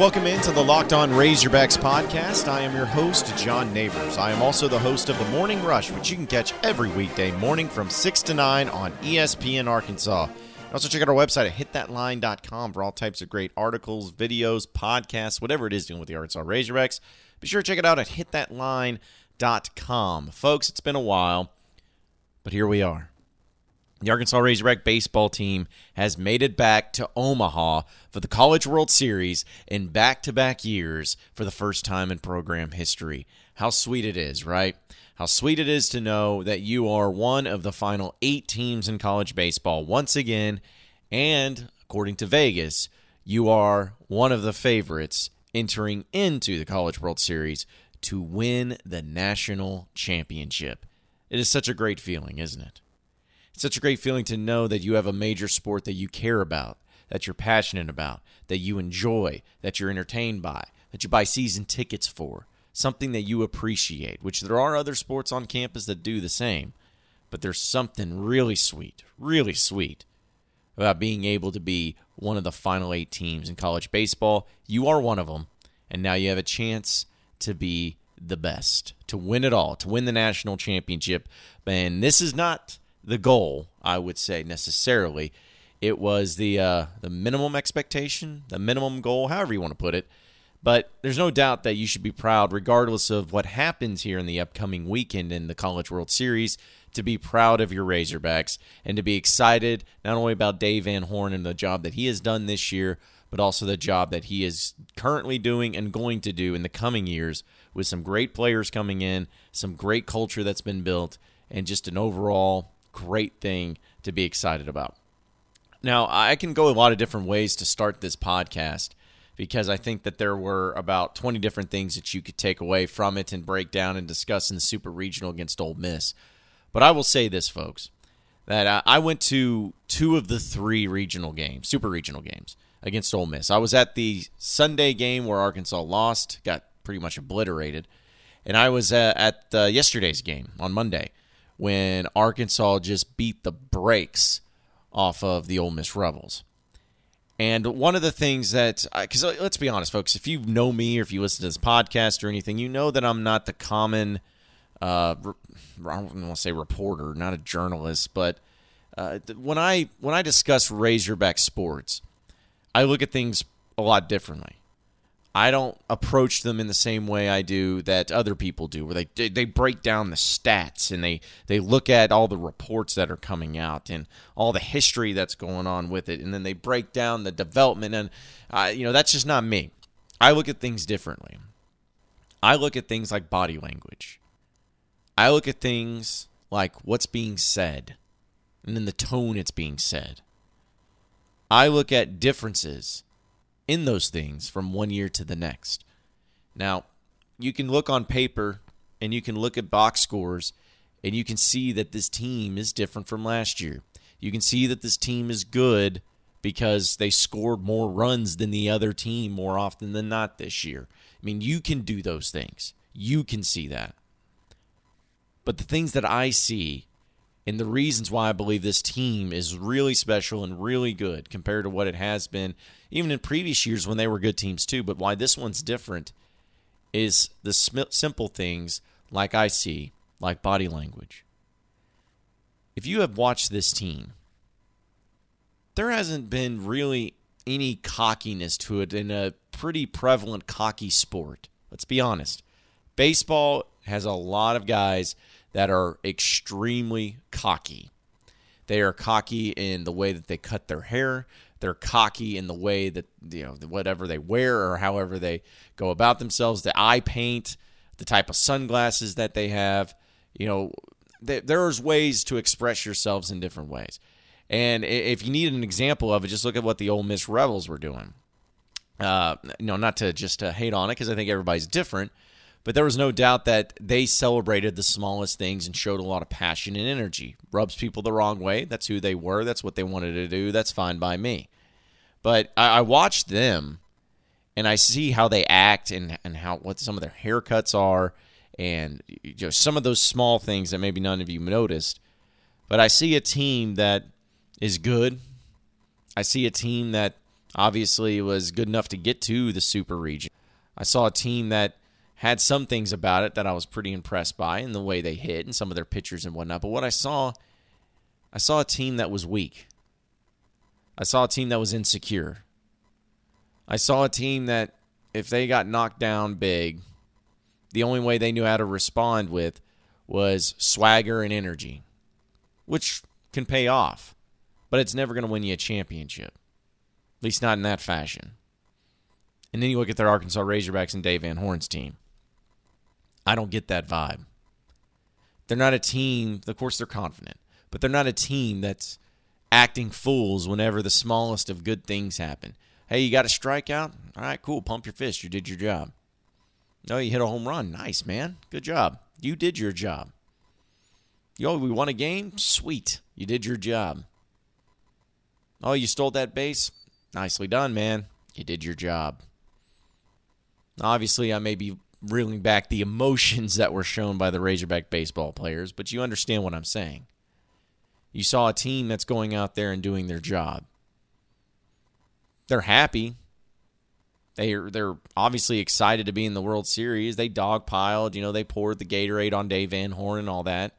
Welcome into the Locked On Razorbacks podcast. I am your host, John Neighbors. I am also the host of the Morning Rush, which you can catch every weekday morning from 6 to 9 on ESPN Arkansas. Also, check out our website at hitthatline.com for all types of great articles, videos, podcasts, whatever it is dealing with the Arkansas Razorbacks. Be sure to check it out at hitthatline.com. Folks, it's been a while, but here we are. The Arkansas Razorback baseball team has made it back to Omaha for the College World Series in back to back years for the first time in program history. How sweet it is, right? How sweet it is to know that you are one of the final eight teams in college baseball once again, and according to Vegas, you are one of the favorites entering into the College World Series to win the national championship. It is such a great feeling, isn't it? Such a great feeling to know that you have a major sport that you care about, that you're passionate about, that you enjoy, that you're entertained by, that you buy season tickets for, something that you appreciate, which there are other sports on campus that do the same. But there's something really sweet, really sweet about being able to be one of the final eight teams in college baseball. You are one of them, and now you have a chance to be the best, to win it all, to win the national championship. And this is not the goal, I would say necessarily. It was the uh, the minimum expectation, the minimum goal, however you want to put it. But there's no doubt that you should be proud, regardless of what happens here in the upcoming weekend in the College World Series, to be proud of your Razorbacks and to be excited not only about Dave Van Horn and the job that he has done this year, but also the job that he is currently doing and going to do in the coming years with some great players coming in, some great culture that's been built, and just an overall great thing to be excited about. Now, I can go a lot of different ways to start this podcast because I think that there were about 20 different things that you could take away from it and break down and discuss in the Super Regional against Ole Miss. But I will say this, folks, that I went to two of the three regional games, Super Regional games against Ole Miss. I was at the Sunday game where Arkansas lost, got pretty much obliterated, and I was uh, at uh, yesterday's game on Monday when Arkansas just beat the brakes off of the Ole Miss Rebels. And one of the things that, because uh, let's be honest, folks, if you know me or if you listen to this podcast or anything, you know that I'm not the common, uh, I don't want to say reporter, not a journalist, but uh, when I when I discuss Razorback sports, I look at things a lot differently. I don't approach them in the same way I do that other people do, where they they break down the stats and they they look at all the reports that are coming out and all the history that's going on with it, and then they break down the development. And uh, you know that's just not me. I look at things differently. I look at things like body language. I look at things like what's being said, and then the tone it's being said. I look at differences in those things from one year to the next. Now, you can look on paper and you can look at box scores and you can see that this team is different from last year. You can see that this team is good because they scored more runs than the other team more often than not this year. I mean, you can do those things. You can see that. But the things that I see and the reasons why I believe this team is really special and really good compared to what it has been, even in previous years when they were good teams too. But why this one's different is the simple things like I see, like body language. If you have watched this team, there hasn't been really any cockiness to it in a pretty prevalent cocky sport. Let's be honest. Baseball has a lot of guys that are extremely cocky. They are cocky in the way that they cut their hair. They're cocky in the way that you know whatever they wear or however they go about themselves. The eye paint, the type of sunglasses that they have. You know, there's ways to express yourselves in different ways. And if you need an example of it, just look at what the Ole Miss Rebels were doing. Uh, you know, not to just uh, hate on it because I think everybody's different, but there was no doubt that they celebrated the smallest things and showed a lot of passion and energy. Rubs people the wrong way. That's who they were. That's what they wanted to do. That's fine by me. But I, I watched them and I see how they act and, and how what some of their haircuts are and you know, some of those small things that maybe none of you noticed. But I see a team that is good. I see a team that Obviously, was good enough to get to the Super Region. I saw a team that had some things about it that I was pretty impressed by in the way they hit and some of their pitchers and whatnot. But what I saw, I saw a team that was weak. I saw a team that was insecure. I saw a team that, if they got knocked down big, the only way they knew how to respond with was swagger and energy, which can pay off, but it's never going to win you a championship, at least not in that fashion. And then you look at their Arkansas Razorbacks and Dave Van Horn's team. I don't get that vibe. They're not a team, of course, they're confident, but they're not a team that's acting fools whenever the smallest of good things happen. Hey, you got a strikeout? All right, cool. Pump your fist. You did your job. No, you hit a home run. Nice, man. Good job. You did your job. Yo, we won a game? Sweet. You did your job. Oh, you stole that base? Nicely done, man. You did your job. Obviously, I may be reeling back the emotions that were shown by the Razorback baseball players, but you understand what I'm saying. You saw a team that's going out there and doing their job. They're happy. They're they're obviously excited to be in the World Series. They dogpiled, you know, they poured the Gatorade on Dave Van Horn and all that.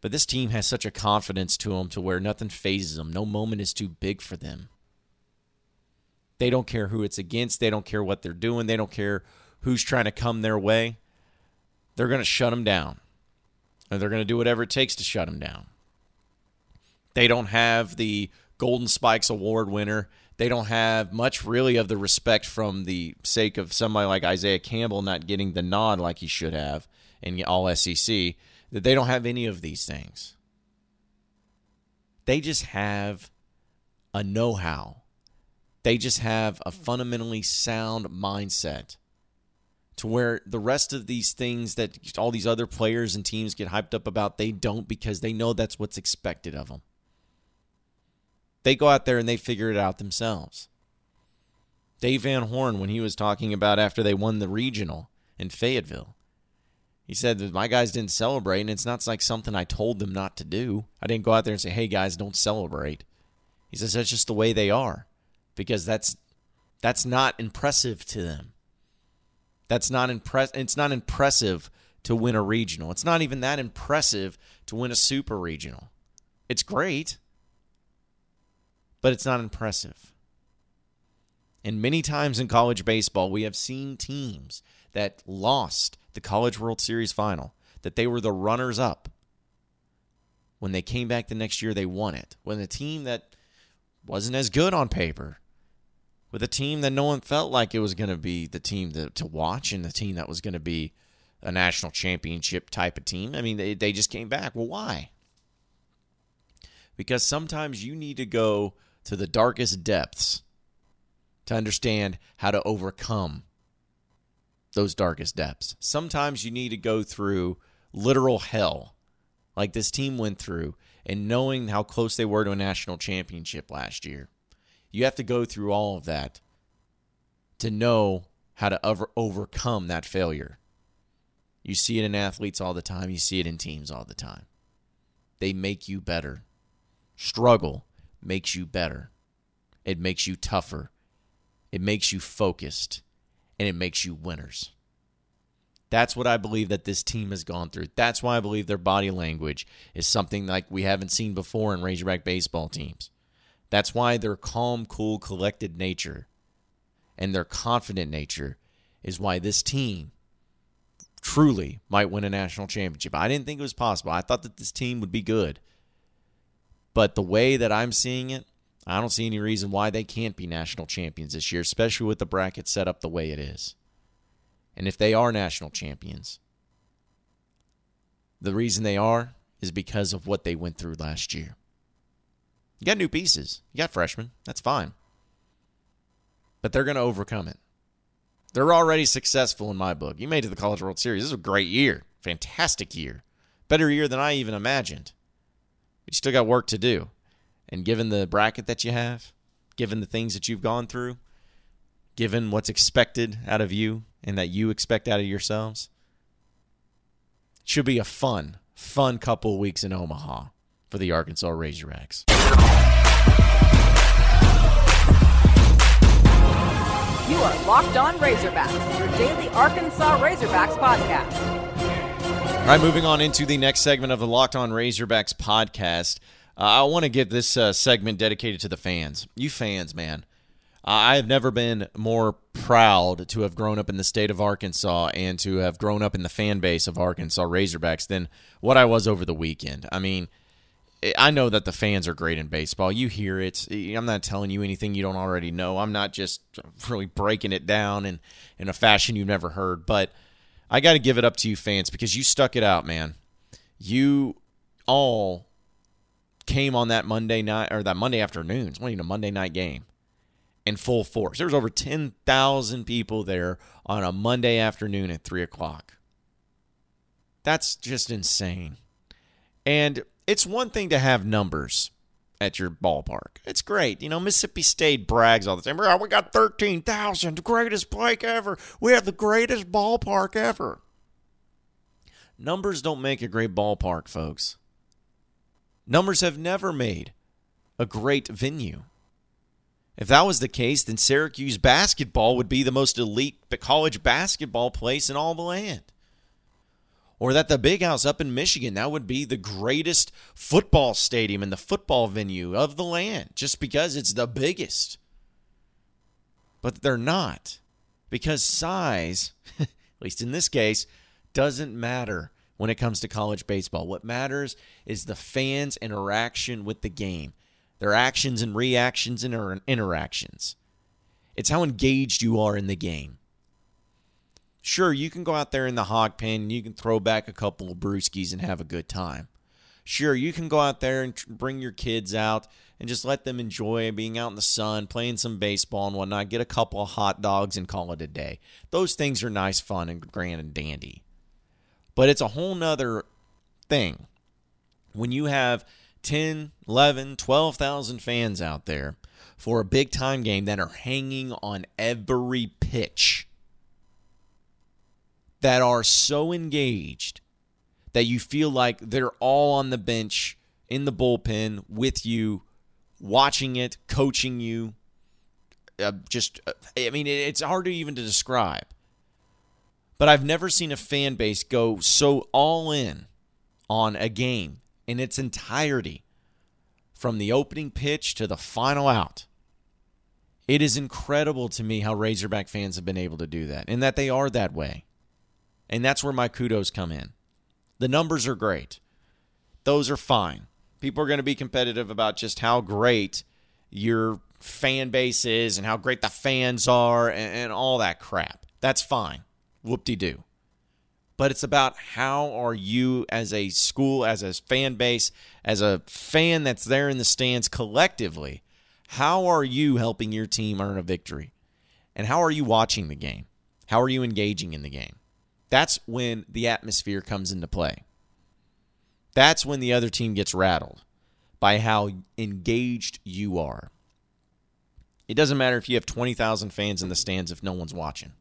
But this team has such a confidence to them to where nothing phases them. No moment is too big for them. They don't care who it's against. They don't care what they're doing. They don't care who's trying to come their way. They're going to shut them down. And they're going to do whatever it takes to shut them down. They don't have the Golden Spikes Award winner they don't have much really of the respect from the sake of somebody like Isaiah Campbell not getting the nod like he should have in all SEC, that they don't have any of these things. They just have a know how. They just have a fundamentally sound mindset to where the rest of these things that all these other players and teams get hyped up about, they don't because they know that's what's expected of them. They go out there and they figure it out themselves. Dave Van Horn, when he was talking about after they won the regional in Fayetteville, he said that my guys didn't celebrate, and it's not like something I told them not to do. I didn't go out there and say, "Hey guys, don't celebrate." He says that's just the way they are, because that's that's not impressive to them. That's not impress. It's not impressive to win a regional. It's not even that impressive to win a super regional. It's great but it's not impressive. And many times in college baseball, we have seen teams that lost the College World Series final, that they were the runners up. When they came back the next year, they won it. When a team that wasn't as good on paper, with a team that no one felt like it was going to be the team to, to watch and the team that was going to be a national championship type of team. I mean, they, they just came back. Well, why? Because sometimes you need to go to the darkest depths to understand how to overcome those darkest depths. Sometimes you need to go through literal hell, like this team went through, and knowing how close they were to a national championship last year. You have to go through all of that to know how to over- overcome that failure. You see it in athletes all the time, you see it in teams all the time. They make you better. Struggle makes you better. It makes you tougher. It makes you focused. And it makes you winners. That's what I believe that this team has gone through. That's why I believe their body language is something like we haven't seen before in Razorback baseball teams. That's why their calm, cool, collected nature and their confident nature is why this team truly might win a national championship. I didn't think it was possible. I thought that this team would be good. But the way that I'm seeing it, I don't see any reason why they can't be national champions this year, especially with the bracket set up the way it is. And if they are national champions, the reason they are is because of what they went through last year. You got new pieces, you got freshmen, that's fine. But they're going to overcome it. They're already successful in my book. You made it to the College World Series. This is a great year, fantastic year, better year than I even imagined. But you still got work to do. And given the bracket that you have, given the things that you've gone through, given what's expected out of you and that you expect out of yourselves, it should be a fun, fun couple weeks in Omaha for the Arkansas Razorbacks. Are Locked On Razorbacks, your daily Arkansas Razorbacks podcast. All right, moving on into the next segment of the Locked On Razorbacks podcast. Uh, I want to give this uh, segment dedicated to the fans. You fans, man. I have never been more proud to have grown up in the state of Arkansas and to have grown up in the fan base of Arkansas Razorbacks than what I was over the weekend. I mean, I know that the fans are great in baseball. You hear it. I'm not telling you anything you don't already know. I'm not just really breaking it down in, in a fashion you've never heard. But I got to give it up to you fans because you stuck it out, man. You all came on that Monday night or that Monday afternoon. It's not even a Monday night game in full force. There was over 10,000 people there on a Monday afternoon at 3 o'clock. That's just insane. And it's one thing to have numbers at your ballpark. It's great. You know, Mississippi State brags all the time. Oh, we got 13,000, the greatest place ever. We have the greatest ballpark ever. Numbers don't make a great ballpark, folks. Numbers have never made a great venue. If that was the case, then Syracuse basketball would be the most elite college basketball place in all the land or that the big house up in Michigan, that would be the greatest football stadium and the football venue of the land just because it's the biggest. But they're not because size, at least in this case, doesn't matter when it comes to college baseball. What matters is the fans' interaction with the game, their actions and reactions and interactions. It's how engaged you are in the game. Sure, you can go out there in the hog pen and you can throw back a couple of brewskis and have a good time. Sure, you can go out there and bring your kids out and just let them enjoy being out in the sun, playing some baseball and whatnot, get a couple of hot dogs and call it a day. Those things are nice, fun, and grand and dandy. But it's a whole nother thing when you have 10, 11, 12,000 fans out there for a big time game that are hanging on every pitch that are so engaged that you feel like they're all on the bench in the bullpen with you, watching it, coaching you. Uh, just, uh, I mean, it's hard to even to describe. But I've never seen a fan base go so all in on a game in its entirety from the opening pitch to the final out. It is incredible to me how Razorback fans have been able to do that and that they are that way. And that's where my kudos come in. The numbers are great. Those are fine. People are going to be competitive about just how great your fan base is and how great the fans are and, and all that crap. That's fine. Whoop de doo. But it's about how are you as a school, as a fan base, as a fan that's there in the stands collectively, how are you helping your team earn a victory? And how are you watching the game? How are you engaging in the game? That's when the atmosphere comes into play. That's when the other team gets rattled by how engaged you are. It doesn't matter if you have 20,000 fans in the stands if no one's watching,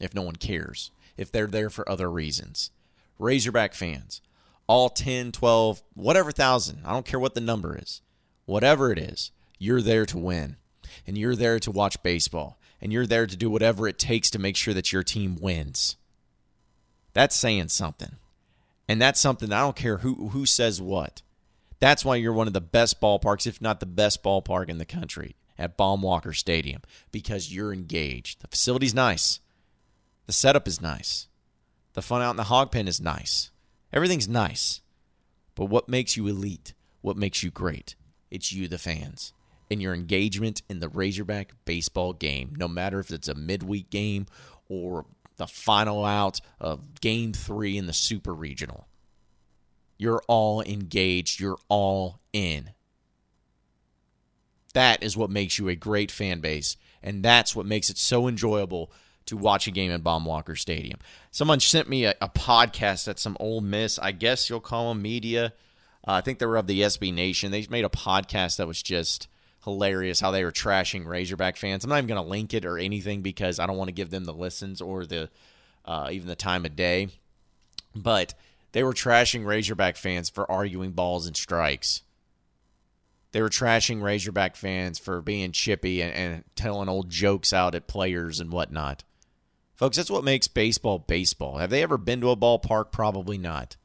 if no one cares, if they're there for other reasons. Razorback fans, all 10, 12, whatever thousand, I don't care what the number is, whatever it is, you're there to win. And you're there to watch baseball. And you're there to do whatever it takes to make sure that your team wins. That's saying something. And that's something I don't care who who says what. That's why you're one of the best ballparks, if not the best ballpark in the country, at Baum-Walker Stadium, because you're engaged. The facility's nice. The setup is nice. The fun out in the hog pen is nice. Everything's nice. But what makes you elite? What makes you great? It's you, the fans, and your engagement in the Razorback baseball game, no matter if it's a midweek game or the final out of game three in the super regional. You're all engaged, you're all in. That is what makes you a great fan base, and that's what makes it so enjoyable to watch a game in Baum-Walker Stadium. Someone sent me a, a podcast at some Ole Miss, I guess you'll call them media. Uh, I think they were of the SB Nation. They made a podcast that was just hilarious how they were trashing Razorback fans. I'm not even going to link it or anything because I don't want to give them the listens or the uh, even the time of day. But they were trashing Razorback fans for arguing balls and strikes. they were trashing Razorback fans for being chippy and, and telling old jokes out at players and whatnot. Folks, that's what makes baseball baseball. Have they ever been to a ballpark? Probably not.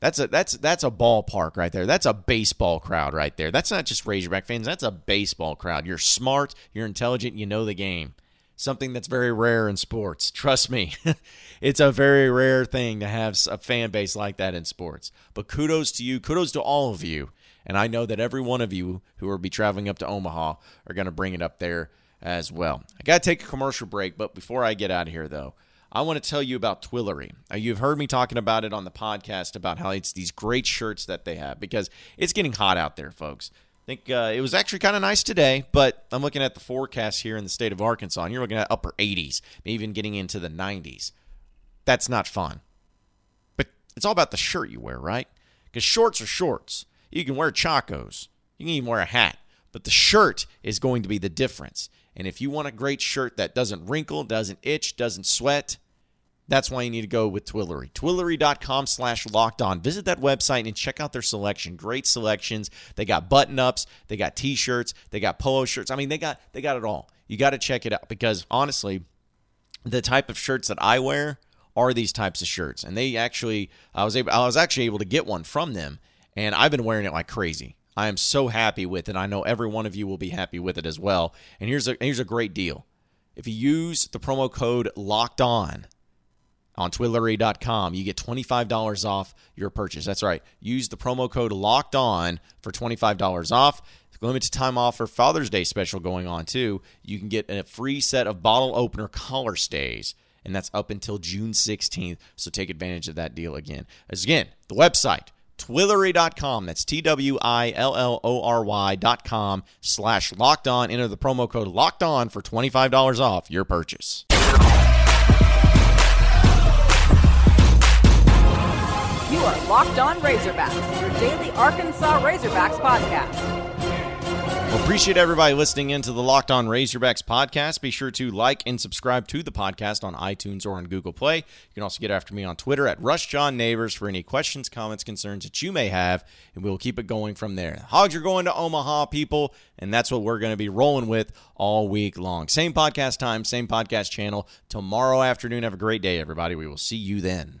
That's a that's that's a ballpark right there. That's a baseball crowd right there. That's not just Razorback fans. That's a baseball crowd. You're smart, you're intelligent, you know the game. Something that's very rare in sports. Trust me. it's a very rare thing to have a fan base like that in sports. But kudos to you, kudos to all of you. And I know that every one of you who will be traveling up to Omaha are going to bring it up there as well. I got to take a commercial break, but before I get out of here though, I want to tell you about Twillory. Uh, you've heard me talking about it on the podcast about how it's these great shirts that they have because it's getting hot out there, folks. I think uh, it was actually kind of nice today, but I'm looking at the forecast here in the state of Arkansas, and you're looking at upper 80s, maybe even getting into the 90s. That's not fun. But it's all about the shirt you wear, right? Because shorts are shorts. You can wear chacos, you can even wear a hat, but the shirt is going to be the difference. And if you want a great shirt that doesn't wrinkle, doesn't itch, doesn't sweat, that's why you need to go with Twillory. Twillory.com slash locked on. Visit that website and check out their selection. Great selections. They got button-ups, they got t-shirts, they got polo shirts. I mean, they got they got it all. You got to check it out because honestly, the type of shirts that I wear are these types of shirts. And they actually I was able I was actually able to get one from them and I've been wearing it like crazy. I am so happy with it. I know every one of you will be happy with it as well. And here's a here's a great deal. If you use the promo code locked on on twillory.com, you get $25 off your purchase. That's right. Use the promo code locked on for $25 off. Limited time offer Father's Day special going on too. You can get a free set of bottle opener collar stays and that's up until June 16th. So take advantage of that deal again. As again, the website Twillory.com. That's T W I L L O R Y.com slash locked on. Enter the promo code locked on for $25 off your purchase. You are Locked On Razorbacks, your daily Arkansas Razorbacks podcast. Appreciate everybody listening into the Locked On Razorbacks podcast. Be sure to like and subscribe to the podcast on iTunes or on Google Play. You can also get after me on Twitter at RushJohnNeighbors for any questions, comments, concerns that you may have, and we'll keep it going from there. Hogs are going to Omaha, people, and that's what we're going to be rolling with all week long. Same podcast time, same podcast channel tomorrow afternoon. Have a great day, everybody. We will see you then.